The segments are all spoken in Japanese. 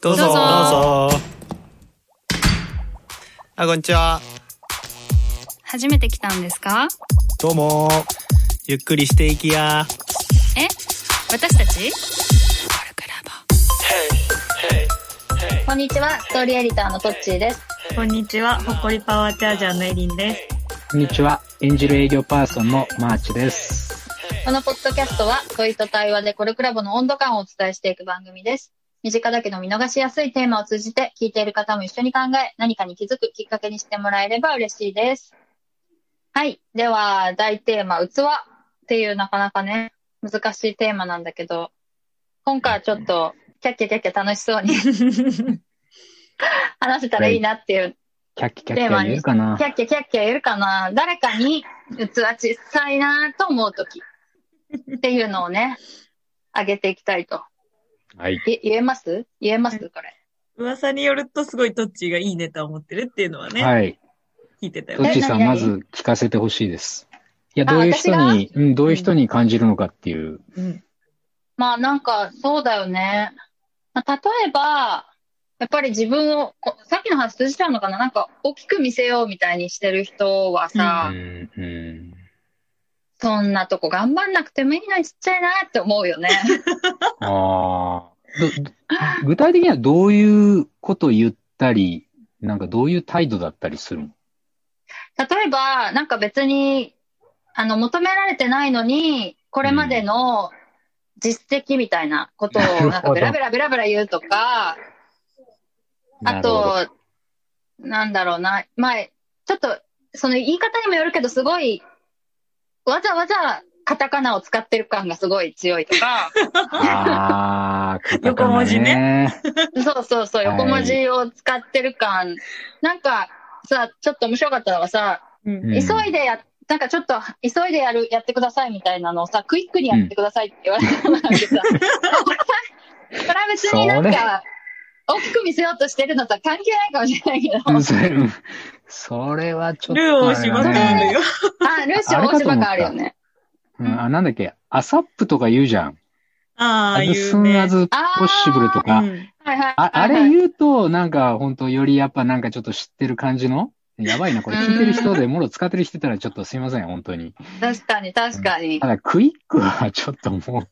どうぞ。どうぞどうぞ。あ、こんにちは。初めて来たんですか？どうも。ゆっくりしていきや。え？私たち？こんにちは、ストーリーエディターのトッチーです。こんにちは、ほっこりパワーチャージャーのエリンです。こんにちは。演じる営業パーソンのマーチです。このポッドキャストは、問いと対話でコルクラボの温度感をお伝えしていく番組です。身近だけど見逃しやすいテーマを通じて、聞いている方も一緒に考え、何かに気づくきっかけにしてもらえれば嬉しいです。はい。では、大テーマ、器っていうなかなかね、難しいテーマなんだけど、今回はちょっと、キャッキャキャッキャ楽しそうに 話せたらいいなっていうキャッキャキャッキャ言えるかなキャッキャキャッキャ言えるかな誰かに器小さいなと思うとき。っていうのをね、あげていきたいと。はい。い言えます？言えます？これ。噂によるとすごいトッチーがいいネタを持ってるっていうのはね、はい。聞いてたよトッチーさん、まず聞かせてほしいです。いや、あどういう人私に、うん、どういう人に感じるのかっていう。うん。まあなんか、そうだよね。まあ、例えば、やっぱり自分を、こさっきの話通じちゃうのかな？なんか、大きく見せようみたいにしてる人はうさ、ん、うん。そんなとこ頑張んなくてもいいのにちっちゃいなって思うよね。ああ。具体的にはどういうことを言ったり、なんかどういう態度だったりするの？例えば、なんか別に、あの、求められてないのに、これまでの実績みたいなことを、なんかベラベラベラベラ言うとか、あと、なんだろうな、前、ちょっと、その言い方にもよるけど、すごい、わざわざカタカナを使ってる感がすごい強いとか、ああ、カタカナ横文字ね。そうそうそう、はい。横文字を使ってる感。なんか、さ、ちょっと面白かったのがさ、うん。うん。急いでや、なんかちょっと、急いでやる、やってくださいみたいなのをさ、クイックにやってくださいって言われたのなんてさ、それは別になんか、大きく見せようとしてるのとは関係ないかもしれないけど、うんそれはちょっと、ルー大芝ってあるよ。あ、ルーシー大芝があるよね。うん、あ、なんだっけ、アサップとか言うじゃん。ああ、アズ言うね。スンアズポッシブルとか。うん。はいはい。ああれ言うと、なんか本当よりやっぱなんかちょっと知ってる感じの？やばいな、これ聞いてる人でもろ使ってる人いたらちょっとすいません、本当に。確かに確かにた。だクイックはちょっとも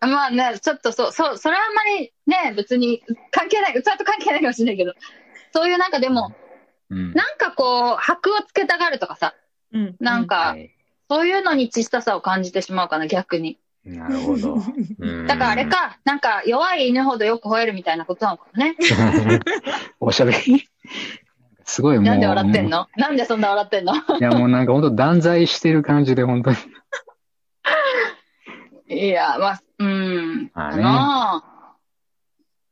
まあね、ちょっとそう、そう、それはあんまりね、別に関係ない、器と関係ないかもしれないけど、そういうなんかでも、う、うん。なんかこう、箔をつけたがるとかさ、うん。なんかは、いそういうのに小ささを感じてしまうかな、逆に。なるほど。うんだからあれ。か、なんか弱い犬ほどよく吠えるみたいなことなのかもね。おしゃべりすごいもう。なんで笑ってんの？なんでそんな笑ってんの？いやもうなんか本当断罪してる感じで本当に。いや、まあ、うん。あねな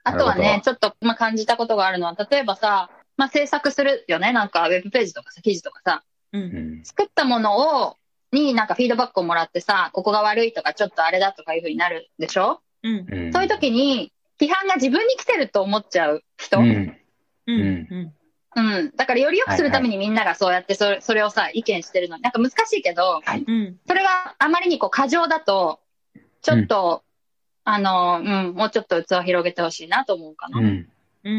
あとはねちょっと、まあ、感じたことがあるのは、例えばさ、まあ、制作するよね。なんか、ウェブページとかさ、記事とかさ、う。うんん。作ったものを、になんかフィードバックをもらってさ、ここが悪いとか、ちょっとあれだとかいう風になるでしょ？うん。うんそういう時に、批判が自分に来てると思っちゃう人。ううん。ん。うん。うん。だから、より良くするためにみんながそうやってそれ、それをさ、意見してるの。なんか難しいけど、うん。それがあまりにこう過剰だと、ちょっと、あの、うん、もうちょっと器を広げてほしいなと思うかな。わ、うん。う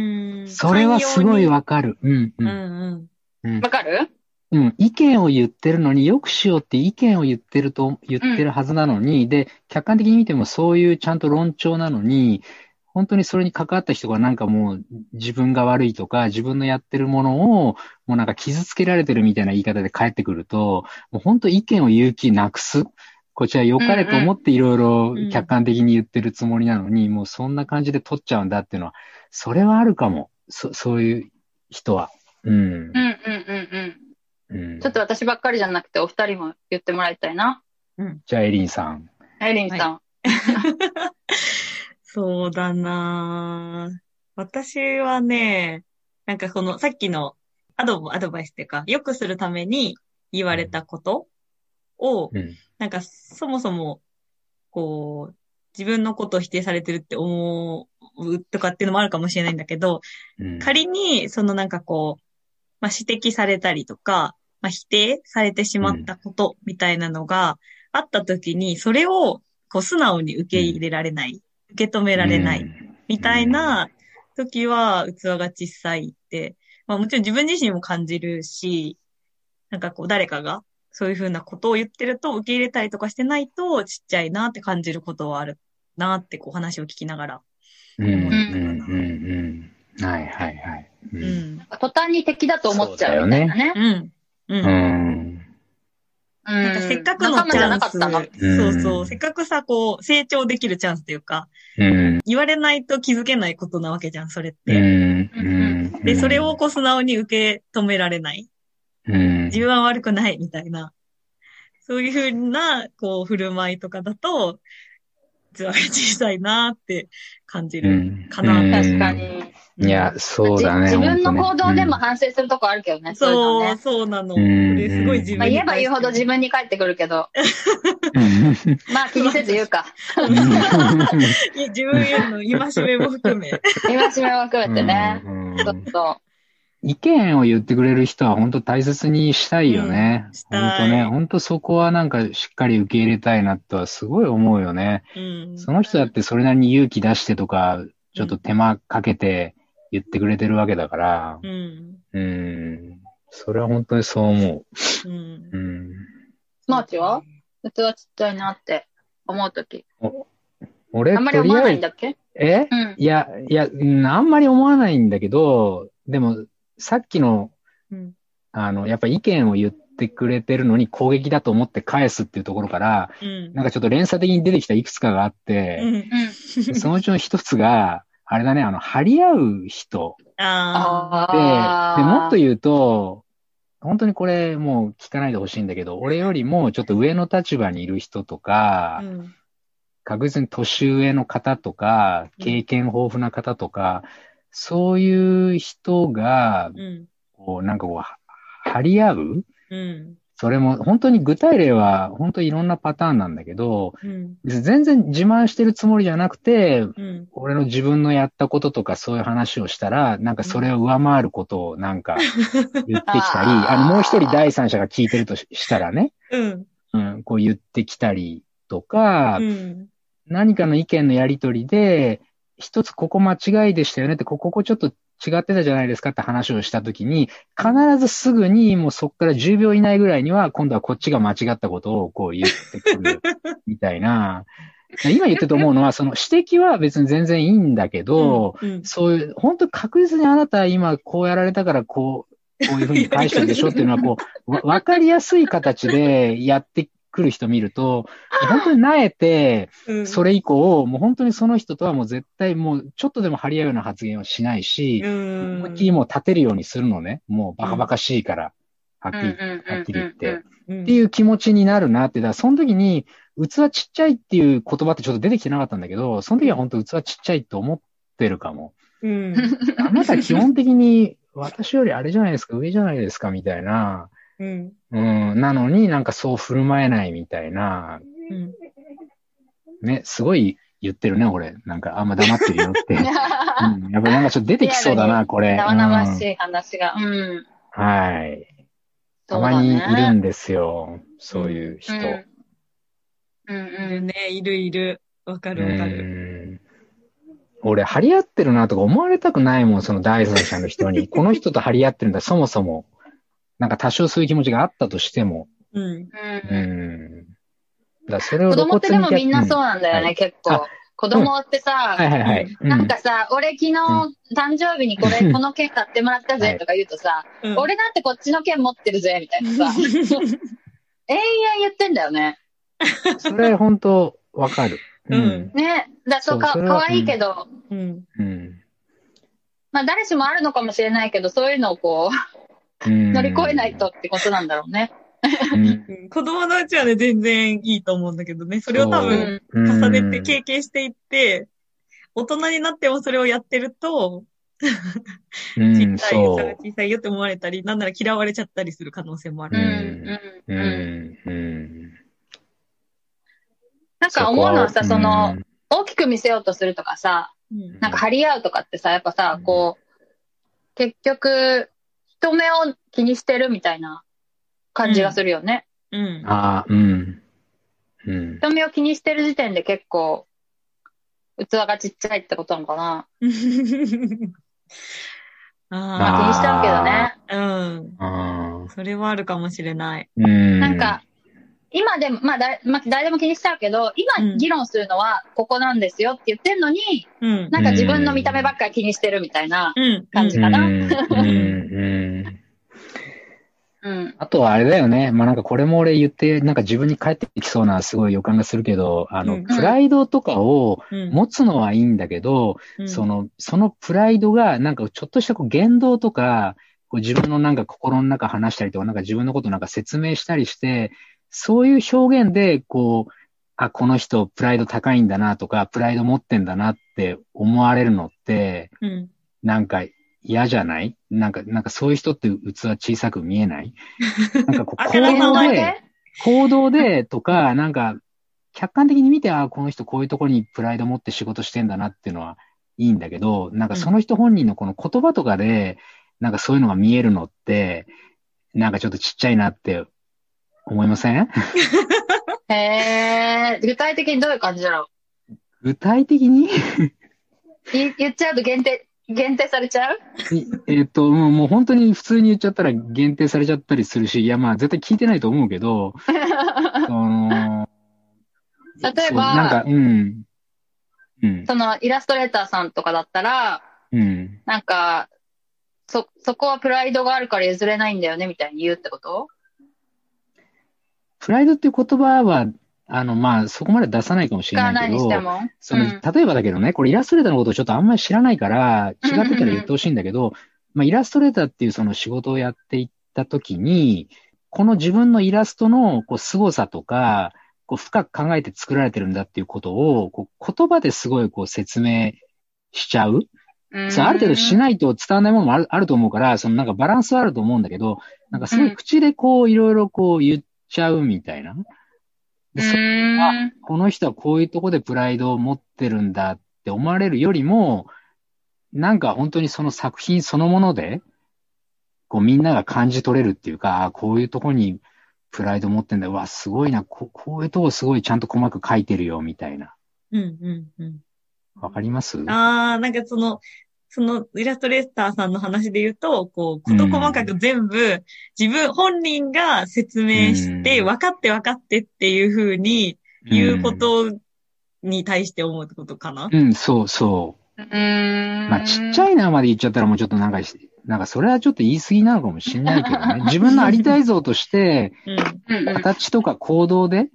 ん。それはすごいわかる。うん。う。うんんうん。かる？うん。意見を言ってるのに、よくしようって意見を言ってると、言ってるはずなのに、で、客観的に見てもそういうちゃんと論調なのに、本当にそれに関わった人がなんかもう自分が悪いとか、自分のやってるものを、もうなんか傷つけられてるみたいな言い方で返ってくると、もう本当意見を言う気なくす。こちら良かれと思っていろいろ客観的に言ってるつもりなのに、もうそんな感じで取っちゃうんだっていうのは、それはあるかも。そ、そういう人は。うんうん、うん、うん、うん。うんちょっと私ばっかりじゃなくて、お二人も言ってもらいたいな。じゃあ、エリンさん。エリンさん。そうだなぁ私はね、なんかこの、さっきのアドアドバイスっていうか、良くするために言われたことを、うん。なんかそもそも、こう、自分のことを否定されてるって思うとかっていうのもあるかもしれないんだけど、うん、仮に、そのなんかこう、まあ、指摘されたりとか、まあ、否定されてしまったことみたいなのがあった時に、それをこう素直に受け入れられない、受け止められない、みたいな時は器が小さいって、まあもちろん自分自身も感じるし、なんかこう誰かがそういうふうなことを言ってると受け入れたりとかしてないとちっちゃいなって感じることはあるなってこう話を聞きながら。うん、うん、うん、うん。はい、はい、はい。う。うんん。途端に敵だと思っちゃうみたいなね。うん。う。うんん。うん。なんかせっかくのチ仲間じゃなャンス、かったの。そうそうう、んせっかくさ、こう、成長できるチャンスっていうか、うん。言われないと気づけないことなわけじゃん、それっうて。ん。うん。で、それをこう素直に受け止められない。うん。自分は悪くないみたいな。そういうふうな、こう、振る舞いとかだと、器が小さいなって感じるうんかな。うん確かに。いや、そうだね。じ自分の行動でも反省するとこあるけどね。そうね。そうなの。こうんれすごい自分にまあ言えば言うほど自分。分に返ってくるけど、うんまあ気にせず言うか。自分への戒めも含め。今しめも含めてね。うんそうそう。意見を言ってくれる人は本当大切にしたいよね。うんしたい本当ね。本当そこはなんかしっかり受け入れたいなとはすごい思うよね。うん。その人だってそれなりに勇気出してとか、ちょっと手間かけて言ってくれてるわけだから。うん。うん。それは本当にそう思うんう。うん。スマーチは？器ちっちゃいなって思うとき。俺、あんまり思わないんだ。だっけ？え？うん。いや、いや、うんあんまり思わないんだけど、でも、さっきの、うん。あの、やっぱ意見を言ってくれてるのに攻撃だと思って返すっていうところから、うん。なんかちょっと連鎖的に出てきたいくつかがあっうて、ん。うん。そのうちの一つが、あれだね、あの、張り合う人。あで、あで、もっと言うと、本当にこれもう聞かないでほしいんだけど、俺よりもちょっと上の立場にいる人とかあ。う、ん。確実に年上の方とか、経験豊富な方とか、そういう人が、うん。こう、なんかこう、は張り合う？うん。それも、本当に具体例は、本当いろんなパターンなんだけど、うん。全然自慢してるつもりじゃなくて、うん。俺の自分のやったこととかそういう話をしたら、なんかそれを上回ることをなんか 言ってきたり、あの、もう一人第三者が聞いてるとししたらね、うん。うん、こう言ってきたりとか、うん。何かの意見のやりとりで、一つここ間違いでしたよねって、こここちょっと違ってたじゃないですかって話をしたときに、必ずすぐにもうそこから10秒以内ぐらいには、今度はこっちが間違ったことをこう言ってくるみたいな。今言ってると思うのは、その指摘は別に全然いいんだけど、うん。そういう、本当確実にあなたは今こうやられたからこう、こういうふうに返したでしょっていうのは、こう、わわかりやすい形でやってくる人見ると、本当に慣れて、うん。それ以降、もう本当にその人とはもう絶対もうちょっとでも張り合うような発言をしないし、うん。思いっきりもう立てるようにするのね。もうバカバカしいから、はっきり、はっきり言って。うんっていう気持ちになるなって、だからその時に、器ちっちゃいっていう言葉ってちょっと出てきてなかったんだけど、その時は本当器ちっちゃいって思ってるかも。うん。あなた基本的に私よりあれじゃないですか、上じゃないですか、みたいな。うん。うん、なのになんかそう振る舞えないみたいな。うん。ね、すごい言ってるね、俺。なんかあんま黙ってるよって。うん、やっぱなんかちょっと出てきそうだな、これ。生々しうんい話が。うん。はい。たまにいるんですよ。そういう人。うん。うんいうん。るね、いるいる。わかうるわかる。ん俺、張り合ってるなとか思われたくないもん、その第三者の人に。この人と張り合ってるんだ、そもそも。なんか多少そういう気持ちがあったとしても。うん。ううんん。だからそれを子供ってでもみんなそううなんだよね、はい結構。子供ってさ、はいはいはい。うんなんかさ、俺昨日誕生日にこれ、この券買ってもらったはいぜとか言うとさ、うん俺だってこっちの券持ってるぜ、みたいなさ、永遠言ってんだよね。それ本当わかる。うんね。だそうか、かわいいけど、うん。うん。まあ誰しもあるのかもしれないけど、そういうのをこう、うん乗り越えないとってことなんだろうね。子供のうちはね、全然いいと思うんだけどね。それを多分、うん重ねて経験していって、大人になってもそれをやってると、うん、小さい、そ差が小さいよって思われたり、なんなら嫌われちゃったりする可能性もあうる。ん、う。うん、ううん。ん。うん。なんか思うのはさ、その、うん大きく見せようとするとかさ、うんなんか張り合うとかってさ、やっぱさうん、こう、結局、人目を気にしてるみたいな感じがするよね。うん。ああ、うん。うん。人目を気にしてる時点で結構、器がちっちゃいってことなのかな。あまあ気にしちゃうけどね。あ、うん。うん。それはあるかもしれない。うん。なんか、今でも、まあ誰、まあ、誰でも気にしちゃうけど、うん今議論するのはここなんですよって言ってんのに、うん。なんか自分の見た目ばっかり気にしてるみたいなうん。感じかな。うん。うん。うん。うん。あとはあれだよね。まあなんかこれも俺言って、なんか自分に返ってきそうなすごい予感がするけど、あの、うんプライドとかをうん。持つのはいいんだけど、うんそ、の、そのプライドがなんかちょっとしたこう言動とか、こう自分のなんか心の中話したりとか、なんか自分のことなんか説明したりして、そういう表現で、こう、あ、この人プライド高いんだなとか、プライド持ってんだなって思われるのって、うん。なんか嫌じゃない？なんか、なんかそういう人って器小さく見えない？なんかこうあ行動で、行動でとか、なんか、客観的に見て、あこの人こういうところにプライド持って仕事してんだなっていうのはいいんだけど、なんかその人本人のこの言葉とかで、なんかそういうのが見えるのって、なんかちょっとちっちゃいなって思いません？へえ、具体的にどういう感じだろ具体的に？言っちゃうと限定、限定されちゃう？いえっと、もうもう本当に普通に言っちゃったら限定されちゃったりするし、いやまあ絶対聞いてないと思うけど、その、例えばなんか、うん。うん。そのイラストレーターさんとかだったら、うん。なんか、そ、そこはプライドがあるから譲れないんだよねみたいに言うってこと？プライドっていう言葉は、あの、まあ、そこまで出さないかもしれないけど。その、うん例えばだけどね、これイラストレーターのことをちょっとあんまり知らないから、違ってたら言ってほしいんだけど、まあ、イラストレーターっていうその仕事をやっていったときに、この自分のイラストのこう凄さとか、こう深く考えて作られてるんだっていうことを、こう言葉ですごいこう説明しちゃう。うんそうある程度しないと伝わらないものもあるあると思うから、そのなんかバランスはあると思うんだけど、なんかすごい口でこういろいろこう言っちゃうみたいな。でそうんこの人はこういうとこでプライドを持ってるんだって思われるよりも、なんか本当にその作品そのもので、こうみんなが感じ取れるっていうか、あこういうとこにプライド持ってんだ。うわ、すごいな。ここういうとこすごいちゃんと細かく書いてるよ、みたいな。うん、うん、うん。わかります？ああ、なんかその、そのイラストレーターさんの話で言うと、こう、事細かく全部、自分、本人が説明して、うん分かって分かってっていうふうに言うことに対して思うってことかな、うん、うん、そうそう。うん。まあ、ちっちゃいなまで言っちゃったらもうちょっとなんかし、なんかそれはちょっと言い過ぎなのかもしれないけどね。自分のありたい像として、形とか行動で。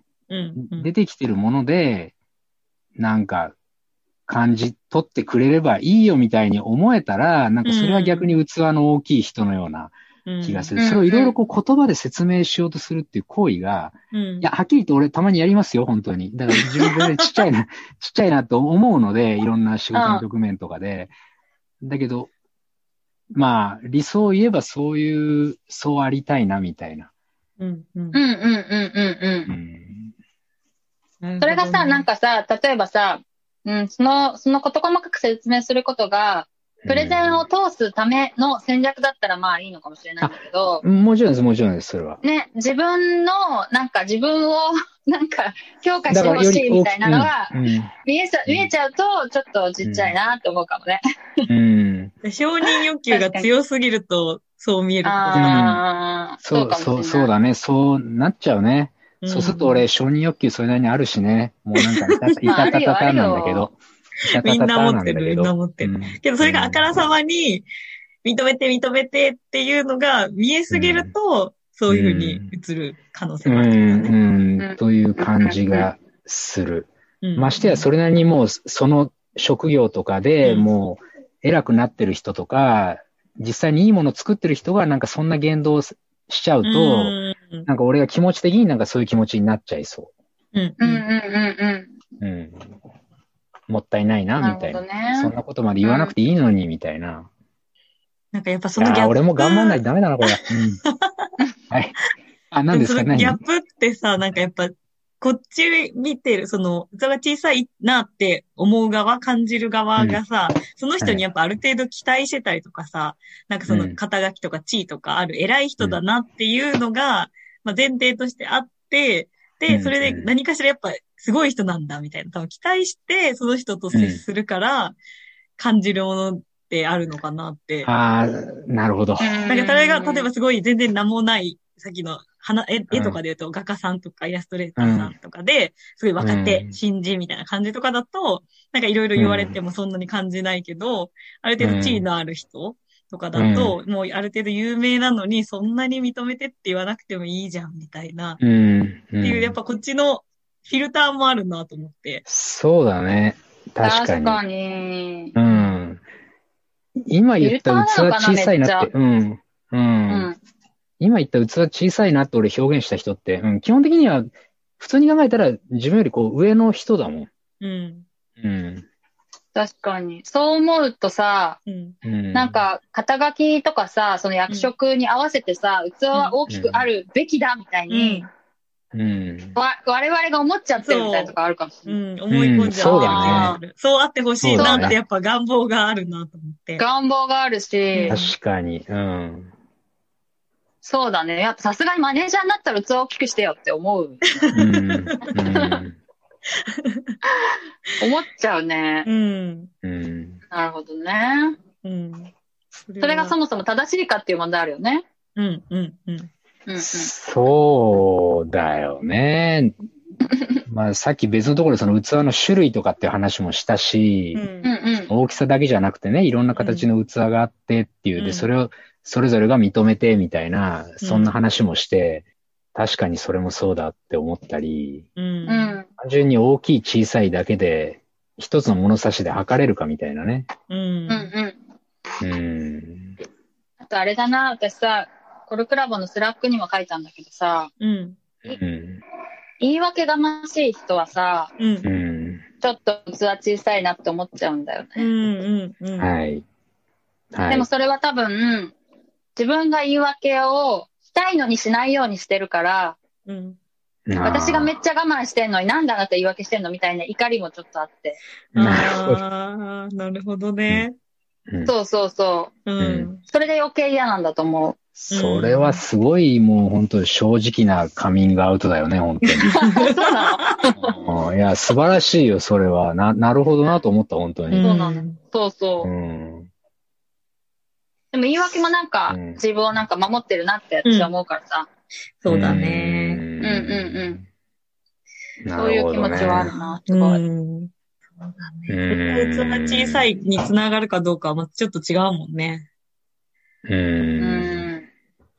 出てきてるもので、なんか感じ取ってくれればいいよみたいに思えたら、なんかそれは逆に器の大きい人のような気がする。うんそれをいろいろこう言葉で説明しようとするっていう行為が、うん。いや、はっきりと俺たまにやりますよ、本当に。だから自分全然ちっちゃいな、ちっちゃいなと思うので、いろんな仕事の局面とかで。だけど、まあ、理想を言えばそういう、そうありたいな、みたいな。うん、うんうんうんうんうんそれがさ、なんかさ、例えばさ、うん、その、その事細かく説明することが、プレゼンを通すための戦略だったらまあいいのかもしれないんだけど、うんもちろんです、もちろんです、それは。ね、自分の、なんか自分を、なんか強化してほしいみたいなのが、うん見えちゃ、見えちゃうと、ちょっとちっちゃいなって思うかもね。うん。承認欲求が強すぎると、そう見えるってことああ、そう、かもしれない。そう、そうだね。そうなっちゃうね。うん。そうすると俺、承認欲求それなりにあるしね。もうなんかいた、いたたたたなんだけど。みんな持ってる、みんな持ってる。うん。けどそれがあからさまに、認めて認めてっていうのが見えすぎると、そういうふうに映る可能性うもあるうん、という感じがする。うん。ましてや、それなりにもう、その職業とかでうん。もう、偉くなってる人とか、実際にいいものを作ってる人がなんかそんな言動をしちゃうと、うんなんか俺が気持ち的になんかそういう気持ちになっちゃいそうんうんうんうんうん。う。うん。もったいないな、みたいな。ほどね。そんなことまで言わなくていいのに、みたいな。なんかやっぱそのギャップ。俺も頑張んないとダメだな、これ。うん。はい。あ、何ですか？そのギャッ何？プってさ、なんかやっぱ、こっち見てる、その、器が小さいなって思う側、感じる側がさ、その人にやっぱある程度期待してたりとかさ、なんかその肩書きとか地位とかある偉い人だなっていうのが、まあ前提としてあって、で、うん。それで何かしらやっぱすごい人なんだみたいな、多分期待してその人と接するから感じるものってあるのかなって。ああ、なるほど。なんかそれが、例えばすごい全然何もない、さっきの花絵うん。絵とかで言うと、画家さんとかイラストレーターさんとかで、すごい若手、うん。新人みたいな感じとかだと、なんかいろいろ言われてもそんなに感じないけど、ある程度地位のある人とかだと、もうある程度有名なのに、そんなに認めてって言わなくてもいいじゃん、みたいな。っうん。っていう、やっぱこっちのフィルターもあるなと思って。そうだね。確かに。確かに。うん。今言った器小さいなって、うん。う。うんん。今言った器小さいなって俺表現した人って、うん、基本的には、普通に考えたら自分よりこう上の人だもん。うん。うん。確かに。そう思うとさ、うん。うん。なん、か、肩書きとかさ、その役職に合わせてさ、器は大きくあるべきだみたいに、うん。わ我々が思っちゃってるみたいなとこあるかもしれない。うん。思い込んじゃう。そうだね。そうあってほしいなってやっぱ願望があるなと思って。願望があるし、確かに。うん。そうだね。やっぱさすがにマネージャーになったら器を大きくしてよって思う。うん。うん。思っちゃうね。うん。うん。なるほどね。うん。そそれがそも、もそも正しいかっていう問題あるよね。うん、うん、うん。うんうん。そうだよね。まあさっき別のところでその器の種類とかっていう話もしたし、うんうんうん。大きさだけじゃなくてね、いろんな形の器があってっていう、うんで、それをそれぞれが認めてみたいな、そんな話もして、確かにそれもそうだって思ったり、うん。うん。単純に大きい小さいだけで、一つの物差しで測れるかみたいなね。うん。うんうん。うん。あとあれだな、私さ、コルクラボの Slack にも書いたんだけどさ、うん。うん。言い訳がましい人はさ、うんう。ん。ちょっと器小さいなって思っちゃうんだよね。うん。うん。うん。はい。はい。でもそれは多分、自分が言い訳をしたいのにしないようにしてるから、うん。私がめっちちゃ我慢してんのになんであなた言い訳してんのみたいな怒りもちょっとあって。ゃなるほど。ああ、なるほどね。うんそうそうそう。うん。それで余計嫌なんだと思う。それはすごいもう本当正直なカミングアウトだよね、本当に。そうなの？うんいや、素晴らしいよ、それは。な、なるほどなと思った、本当に。そうなのそうそうう。ん。でも言い訳もなんか、うん自分をなんか守ってるなって私は思うからさ。そうだね。うんうんうんなそういう気持ちはあるね。な、すごい。うん。そうだうんね。器が小さいにつながるかどうかはまたちょっと違うもんね。う。うんん。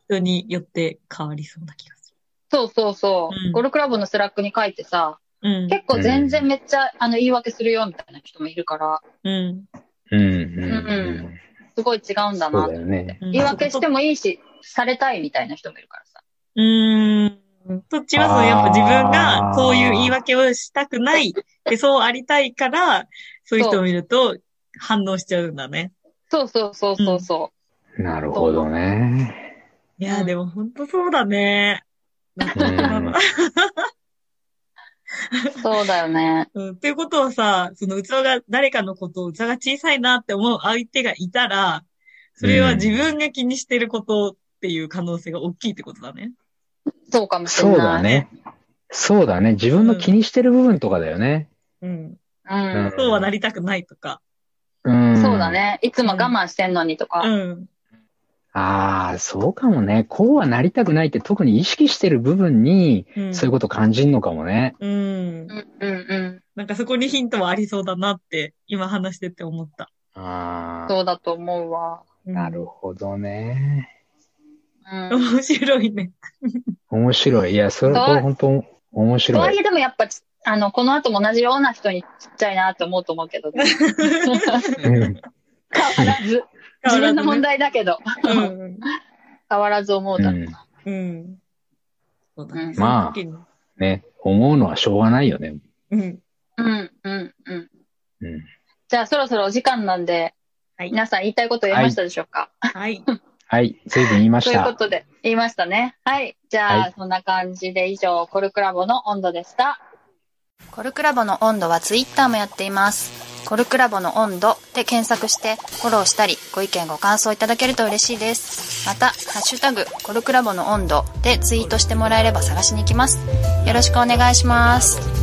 人によって変わりそうな気がすそうそうそう。うんコルクラボの Slack に書いてさ、る。うん。結構全然めっちゃ、あの言い訳するよみたいな人もいるから、うん。うん。うん。すごい違うんだそうなだよね。うん言い訳してもいいし、されたいみたいな人もいるからさ。うーん。そっちはそのやっぱ自分がそういう言い訳をしたくない。で、そうありたいから、そういう人を見ると反応しちゃうんだね。そうそうそうそうそなるほどね。いや、でも本当そうだね。そうだよね。うん。っていうことはさ、その器が、誰かのことを器が小さいなって思う相手がいたら、それは自分が気にしてることっていう可能性が大きいってことだね。そうかもしれない。そうだね。そうだね。自分の気にしてる部分とかだよね。うん。うん。そうはなりたくないとか。うん。そうだ。ね。いつも我慢してんのにとか。うん。ああ、そうかもね。こうはなりたくないって特に意識してる部分に、うん。そういうこと感じんのかもね。うんう。んうんうん。なんかそこにヒントはありそうだなって、今話してて思った。ああ、そうだと思うわ。うんなるほどね。うん。面白いね。面白い。いや、それ、そうこれ本当面と白。はいいえでもやっぱち、あの、この後も同じような人にちっちゃいなって思うと思うけど、変うんわらず。自分の問題だけど、うん。変わらず思うだろううんな。うん。まあね、思うのはしょうがないよね。うん。うん、うん、うん。うん。じゃあそろそろお時間なんで、はい。皆さん言いたいこと言えましたでしょうか、はい。はい、随分言いました。ということで、言いましたね。はい。じゃあ、はいそんな感じで以上、コルクラボの温度でした。コルクラボの温度はツイッターもやっています。コルクラボの温度で検索してフォローしたりご意見ご感想いただけると嬉しいです。また、ハッシュタグコルクラボの温度でツイートしてもらえれば探しに行きます。よろしくお願いします。